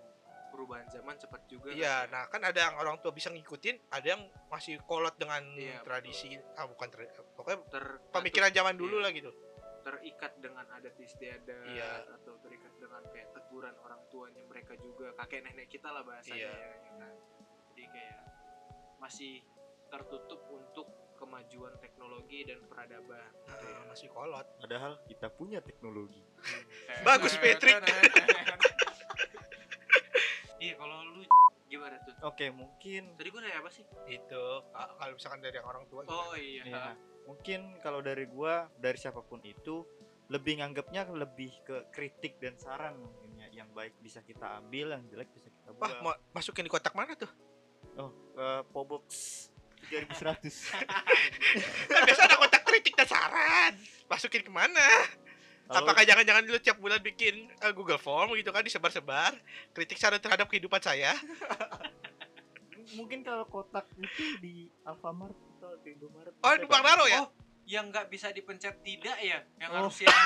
perubahan zaman cepat juga iya kan, ya. nah kan ada yang orang tua bisa ngikutin ada yang masih kolot dengan Iya, tradisi ah bukan tra- pokoknya Ter- pemikiran zaman dulu Iya. lah gitu terikat dengan adat istiadat Iya. atau terikat dengan kayak teguran orang tuanya mereka juga kakek nenek kita lah bahasanya Iya. ya, ya kan jadi kayak masih tertutup untuk kemajuan teknologi dan peradaban gitu ya. Nah, masih kolot Padahal kita punya teknologi. Kayak- Bagus, Patrick. iya kalau lu gimana tuh? Oke, mungkin tadi gue nanya apa sih? Itu ah, kalau misalkan dari orang tua oh gimana? iya. Ya, mungkin kalau dari gua dari siapa pun itu lebih nganggapnya lebih ke kritik dan saran mungkin ya yang baik bisa kita ambil yang jelek bisa kita wah buang. mau masukin di kotak mana tuh? Oh ke pobox 3100 kan biasa ada kotak kritik dan saran. Masukin ke mana apakah jangan-jangan dulu tiap bulan bikin eh, Google Form gitu kan disebar-sebar kritik saran terhadap kehidupan saya? Mungkin kalau kotak itu di Alfamart atau di Indomaret. Oh di Bang Naro ya? Oh, yang nggak bisa dipencet tidak ya? Yang Oh. harus siap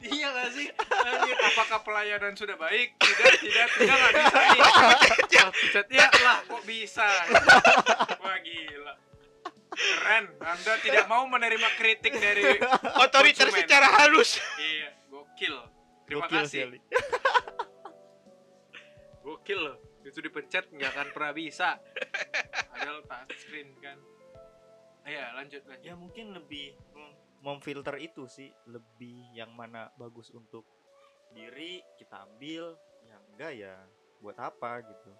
iya gak sih? Anjir, apakah pelayanan sudah baik? Tidak tidak tidak nggak bisa nih. Pencet ya lah kok bisa? Wah gila keren. Anda tidak mau menerima kritik dari otoriter Konsumen. secara halus. Iya gokil. Terima Gokil kasih. sekali. gokil loh. Itu dipencet nggak akan pernah bisa. Padahal touchscreen kan. Iya lanjut lanjut. Ya mungkin lebih mem- memfilter itu sih. Lebih yang mana bagus untuk diri kita ambil. Yang enggak ya. Buat apa gitu.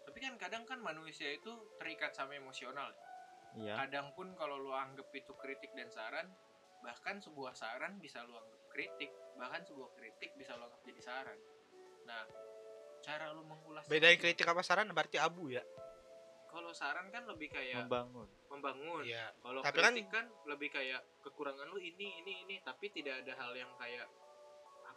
Tapi kan kadang kan manusia itu terikat sama emosional iya. Kadang pun kalau lu anggap itu kritik dan saran bahkan sebuah saran bisa lu anggap kritik bahkan sebuah kritik bisa lu anggap jadi saran. Nah cara lu mengulas bedain itu kritik apa saran berarti abu ya? Kalau saran kan lebih kayak membangun. Membangun. Iya. Kalau Tapi kan- kritik kan, lebih kayak kekurangan lu ini ini ini. Tapi tidak ada hal yang kayak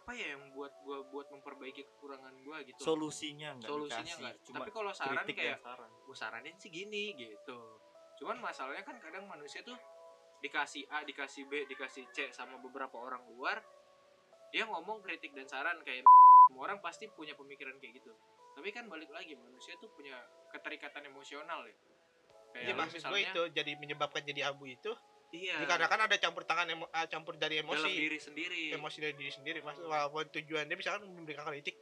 apa ya yang buat gua buat memperbaiki kekurangan gua gitu. Solusinya enggak solusinya enggak tapi kalau saran kritik kayak gue saranin sih gini gitu cuman masalahnya kan kadang manusia tuh dikasih A dikasih B dikasih C sama beberapa orang luar dia ngomong kritik dan saran kayak semua orang pasti punya pemikiran kayak gitu. Tapi kan balik lagi manusia tuh punya keterikatan emosional ya. Kayak lu maksud gue itu jadi menyebabkan jadi abu itu iya. dikarenakan ada campur tangan emo, ah, campur dari dalam emosi. diri sendiri. Emosi dari diri sendiri maksud walaupun tujuannya misalkan memberikan kritik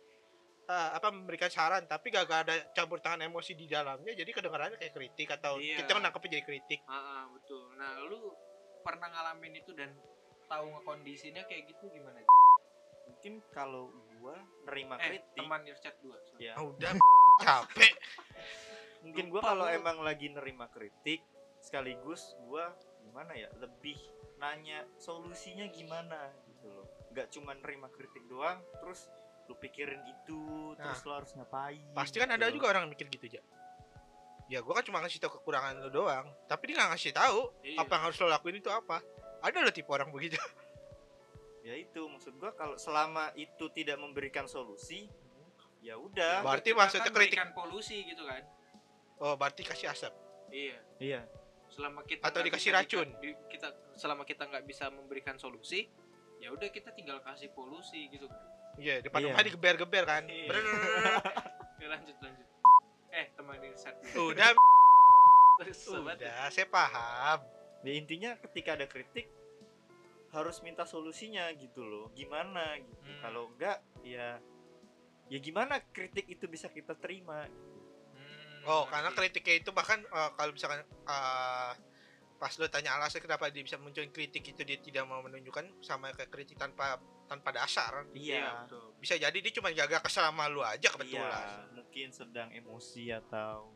eh, apa memberikan saran tapi gak, ada campur tangan emosi di dalamnya jadi kedengarannya kayak kritik atau Iya. kita menangkapnya jadi kritik Ah, ah, betul nah lu pernah ngalamin itu dan tahu kondisinya kayak gitu gimana mungkin kalau gua nerima eh kritik teman your chat dua sorry. ya Ah, udah capek mungkin gua kalau gua. emang lagi nerima kritik sekaligus gua gimana ya lebih nanya solusinya gimana gitu loh nggak cuma nerima kritik doang terus lu pikirin itu terus lu harus ngapain pasti kan gitu. ada juga orang mikir gitu aja ya gua kan cuma ngasih tahu kekurangan lo doang tapi dia nggak ngasih tahu Iya. apa yang harus lo lakuin itu apa. Ada lo tipe orang begitu. Ya itu maksud gua kalau selama itu tidak memberikan solusi ya udah. Berarti maksudnya kan kritik- polusi gitu kan. Oh berarti kasih asap. Iya. Iya. Selama kita Atau dikasih racun. di- kita selama kita nggak bisa memberikan solusi ya udah kita tinggal kasih polusi gitu kan iya depan Iya. rumah digeber-geber kan Iya. Brrrr. ya, lanjut lanjut eh teman ini set udah udah saya paham ya intinya ketika ada kritik harus minta solusinya gitu loh gimana gitu Hmm. kalau enggak ya ya gimana kritik itu bisa kita terima gitu. Hmm, Oh, karena ngerti. kritiknya itu bahkan eh, kalau misalkan eh, pas lo tanya alasan kenapa dia bisa muncul kritik itu dia tidak mau menunjukkan sama kayak kritik tanpa tanpa dasar. iya iya. betul. Bisa jadi dia cuma jaga kesel sama lu aja iya kebetulan. mungkin sedang emosi atau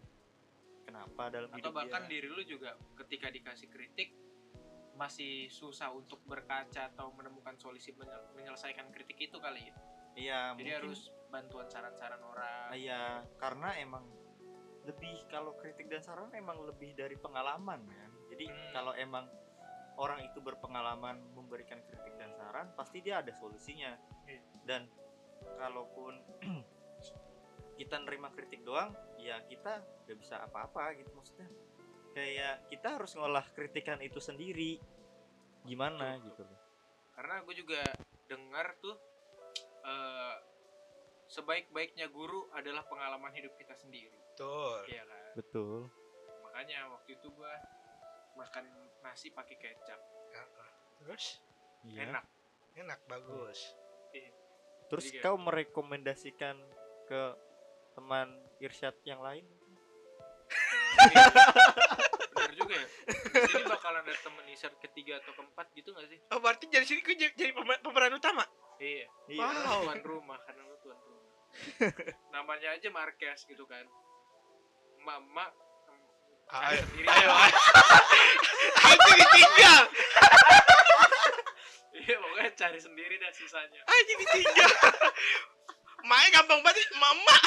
kenapa dalam atau hidup bahkan dia diri lu juga ketika dikasih kritik masih susah untuk berkaca atau menemukan solusi menyel- menyelesaikan kritik itu kali ya? Iya jadi mungkin. harus bantuan saran-saran orang. Iya karena emang lebih kalau kritik dan saran emang lebih dari pengalaman kan? Jadi Hmm. kalau emang orang itu berpengalaman memberikan kritik dan saran pasti dia ada solusinya. Iya. dan kalaupun kita nerima kritik doang ya kita gak bisa apa-apa gitu maksudnya. Kayak kita harus ngolah kritikan itu sendiri. Gimana Betul, gitu loh. karena gue juga dengar tuh eh, sebaik-baiknya guru adalah pengalaman hidup kita sendiri. Betul. iya kan? Betul. Makanya waktu itu gue makan nasi pakai kecap. Terus? Iya. Enak. Enak bagus. terus Jadi kau merekomendasikan ke teman Irsyad yang lain? Bener juga ya. Di sini bakalan ada temen Isar ketiga atau keempat gitu gak sih? Oh berarti jadi sini gue jadi, jadi pemeran utama. iya. Iya. Wow. Karena tuan rumah karena lu tuan rumah. Namanya aja Marquez gitu kan. Emak-emak cari Ayo, sendiri ayo, ayo. Aku ditinggal. iya pokoknya cari sendiri dan sisanya. Ayo ditinggal. Main gampang banget, mama.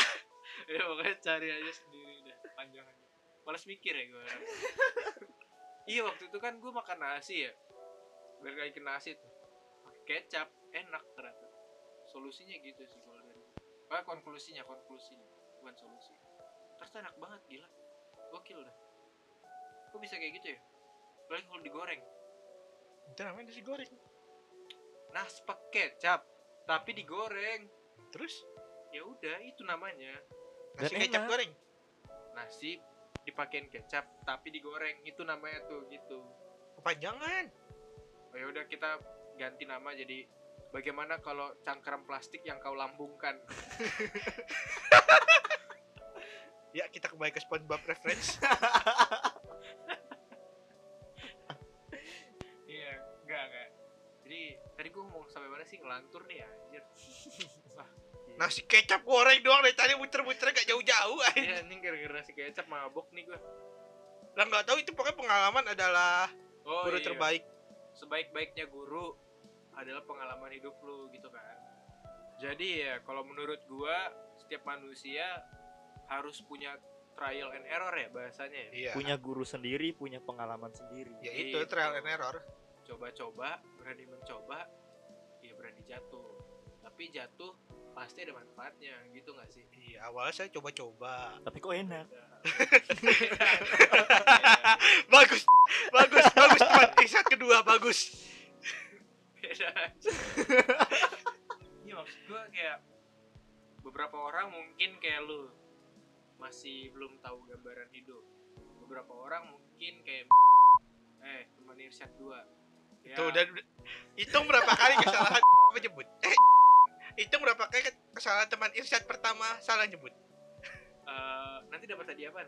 iya pokoknya cari aja sendiri deh panjangannya. Males mikir ya gue iya waktu itu kan gue makan nasi ya. Ke nasi tuh. Pakai kecap enak ternyata. Solusinya gitu sih kalau dari ah konklusinya konklusinya. Bukan solusi. Ternyata enak banget gila. Gokil dah kok bisa kayak gitu ya apalagi kalau digoreng Itu namanya nasi goreng. nasi pakai kecap tapi digoreng Terus ya udah itu namanya nasi Dan kecap enak. Goreng. nasi dipakein kecap tapi digoreng itu namanya tuh gitu Kepanjangan. oh ya udah kita ganti nama jadi bagaimana kalau cangkram plastik yang kau lambungkan Ya kita kembali ke SpongeBob reference. tadi gue ngomong sampai mana sih ngelantur nih anjir nasi kecap goreng doang dari tadi muter-muter gak jauh-jauh. aja. iya ini gara-gara si kecap mabok nih gue Lah nggak tahu itu pokoknya pengalaman adalah oh guru iya. terbaik. sebaik-baiknya guru adalah pengalaman hidup lu gitu kan jadi ya kalau menurut gua setiap manusia harus punya trial and error ya bahasanya ya Iya. punya guru sendiri punya pengalaman sendiri Ya itu trial and error. Coba-coba berani mencoba ya berani jatuh tapi jatuh pasti ada manfaatnya gitu nggak sih Iya, awalnya saya coba-coba. tapi kok enak bagus, bagus, bagus teman. Episode kedua bagus. beda aja. Iya maksud gue kayak beberapa orang mungkin kayak lu masih belum tahu gambaran hidup. Beberapa orang mungkin kayak eh teman Irsyad 2 Itu udah hitung berapa kali kesalahan menyebut. Eh, hitung berapa kali kesalahan teman Irsyad pertama salah nyebut. eh, nanti dapat hadiah apa?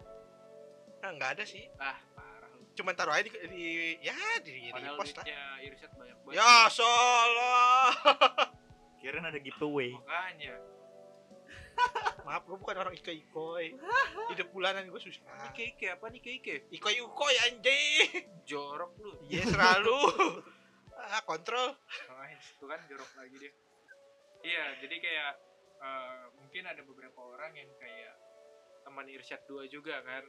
Nah, nggak ada sih. Ah, parah. Cuman taruh aja di, di ya di Padahal repost lah. duitnya Irsyad banyak banget. Ya salah. kirain ada giveaway Makanya. Maaf, gue bukan orang iko ikoi. Hidup bulanan gue susah. Ini Keike apa nih Keike? Ikoi ukoi anjing. Jorok lu. Iya selalu. ah, kontrol. Makanya itu kan jorok lagi dia. Iya, jadi kayak eh, mungkin ada beberapa orang yang kayak teman Irsyad 2 juga kan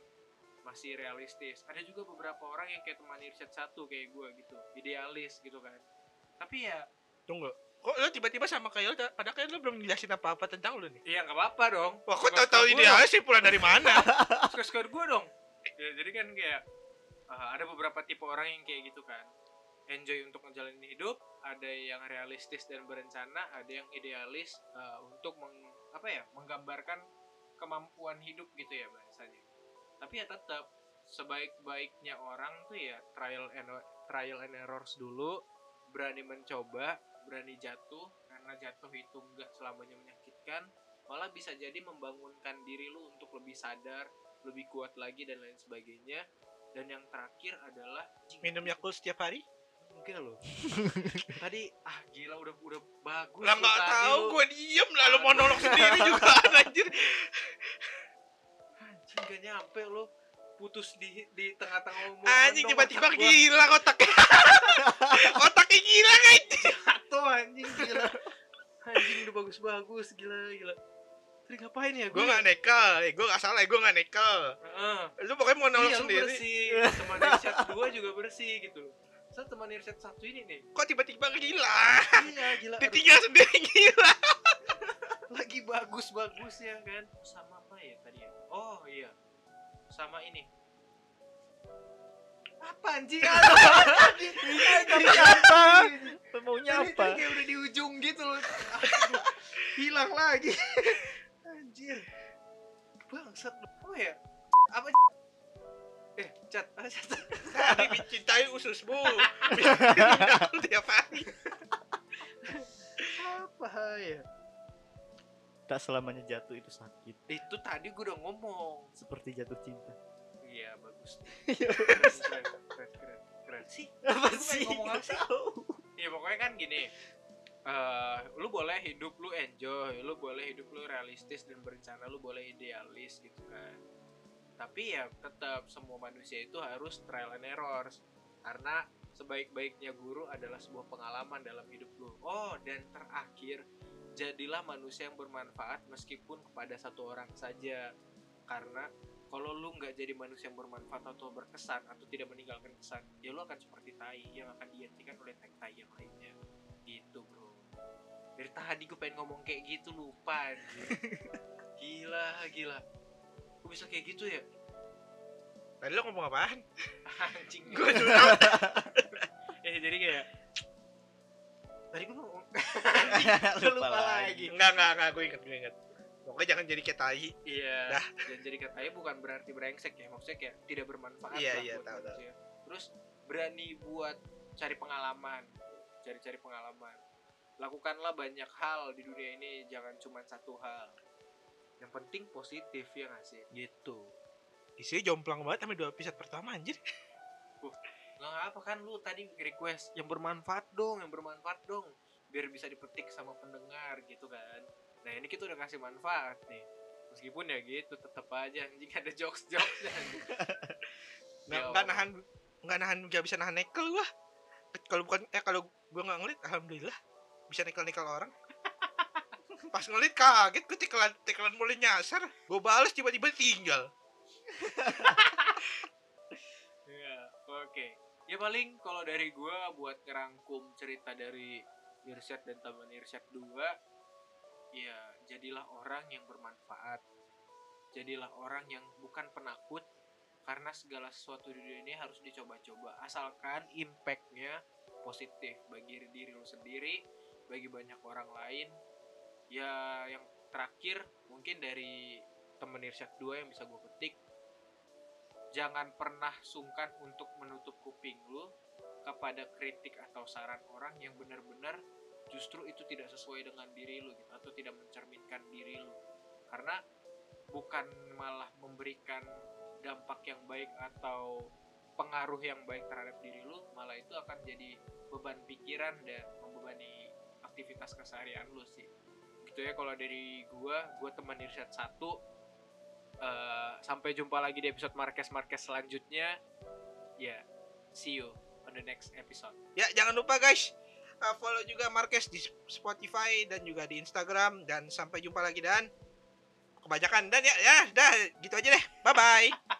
masih realistis. Ada juga beberapa orang yang kayak teman Irsyad 1 kayak gue gitu, idealis gitu kan. Tapi ya, Tunggu. Kok lo tiba-tiba sama kayak lo, padahal kayak lo belum jelasin apa-apa tentang lo nih. iya nggak apa-apa dong. Wah, kok gua ini aja sih pulang dari mana? Suka-suka gue dong. Ya, jadi kan kayak eh, ada beberapa tipe orang yang kayak gitu kan. Enjoy untuk ngejalanin hidup, ada yang realistis dan berencana, ada yang idealis eh, untuk meng, apa ya, menggambarkan kemampuan hidup gitu ya bahasanya. Tapi ya tetap sebaik-baiknya orang tuh ya trial and trial and errors dulu, berani mencoba, berani jatuh karena jatuh itu enggak selamanya menyakitkan, malah bisa jadi membangunkan diri lu untuk lebih sadar, lebih kuat lagi dan lain sebagainya. Dan yang terakhir adalah Minum Yakult setiap hari? enggak loh. tadi ah gila udah udah bagus. Lah nggak tahu, lu. gue diem lah lo monolog sendiri juga anjir. Anjing gak nyampe lo putus di di tengah-tengah umur Anjing tiba-tiba gila otaknya. otaknya gila guys. Jatuh anjing gila. Anjing udah bagus-bagus gila gila. Tadi ngapain ya Gue gak nekel, eh, gue gak salah, gue gak nekel. Heeh. Lu pokoknya mau nolong Iya, sendiri. bersih. Teman Irsyad 2 juga bersih gitu. So teman Irsyad satu ini nih. Kok tiba-tiba gila? Iya gila. Ditinggal sendiri gila. lagi bagus-bagus ya kan. Sama apa ya tadi ya? Oh iya. Sama ini. Apa anjing? Apa? Maunya apa? kayak udah di ujung gitu loh. Hilang lagi. Anjir. Bangsat lu. Oh ya. Apa Eh, cat. Ah, cat. Tadi dicintai ususmu. Tinggal tiap hari. Apa ya? Tak selamanya jatuh itu sakit. Itu tadi gue udah ngomong. Seperti jatuh cinta. Iya, bagus. Iya, keren, keren, keren, keren, keren. Sih, Apa ngomong sih? Iya pokoknya kan gini eh lu boleh hidup lu enjoy, lu boleh hidup lu realistis dan berencana, lu boleh idealis gitu kan. Tapi ya tetap semua manusia itu harus trial and errors karena sebaik-baiknya guru adalah sebuah pengalaman dalam hidup lu. Oh dan terakhir jadilah manusia yang bermanfaat meskipun kepada satu orang saja karena kalau lu nggak jadi manusia yang bermanfaat atau berkesan atau tidak meninggalkan kesan ya lu akan seperti tai yang akan digantikan oleh tai tai yang lainnya. Gitu bro. Dari tadi gue pengen ngomong kayak gitu lupa gila gila. Gue bisa kayak gitu ya? Tadi lu ngomong apaan? anjing. Gue juga eh jadi kayak tadi gue ngomong Lupa lagi. Enggak, enggak, enggak, gue inget, gue inget Pokoknya jangan jadi kayak tai Iya. Dah. Dan jadi katanya bukan berarti brengsek ya, maksudnya kayak tidak bermanfaat Iya, lah iya, buat tahu, tahu. Terus berani buat cari pengalaman, cari-cari pengalaman. Lakukanlah banyak hal di dunia ini, jangan cuma satu hal. Yang penting positif ya nggak sih? Gitu. Isinya jomplang banget sampai dua episode pertama anjir Nggak apa kan lu tadi request yang bermanfaat dong, yang bermanfaat dong, biar bisa dipetik sama pendengar gitu kan. Nah ini kita udah kasih manfaat nih. Meskipun ya gitu, tetap aja anjing ada jokes jokes Nggak, nggak nahan nggak nahan nggak bisa nahan nekel gua. Kalau bukan eh kalau gua nggak ngelit alhamdulillah bisa nekel nekel orang. Pas ngelit kaget gue tikelan tikelan mulai nyasar gue bales tiba-tiba tinggal Ya, oke. Ya paling kalau dari gua buat ngerangkum cerita dari Irsyad dan teman Irsyad 2 ya jadilah orang yang bermanfaat. Jadilah orang yang bukan penakut karena segala sesuatu di dunia ini harus dicoba-coba asalkan impactnya positif bagi diri lu sendiri, bagi banyak orang lain. Ya yang terakhir mungkin dari temen Irsyad 2 yang bisa gue petik jangan pernah sungkan untuk menutup kuping lu kepada kritik atau saran orang yang benar-benar justru itu tidak sesuai dengan diri lu gitu atau tidak mencerminkan diri lu karena bukan malah memberikan dampak yang baik atau pengaruh yang baik terhadap diri lu malah itu akan jadi beban pikiran dan membebani aktivitas keseharian lu sih gitu ya kalau dari gua gua teman Irsyad satu Eh, sampai jumpa lagi di episode Marques Marques selanjutnya. Ya, see you on the next episode. ya jangan lupa guys uh, follow juga Marquez di Spotify dan juga di Instagram. Dan sampai jumpa lagi dan. Kebanyakan dan ya ya dah. Gitu aja deh. Bye bye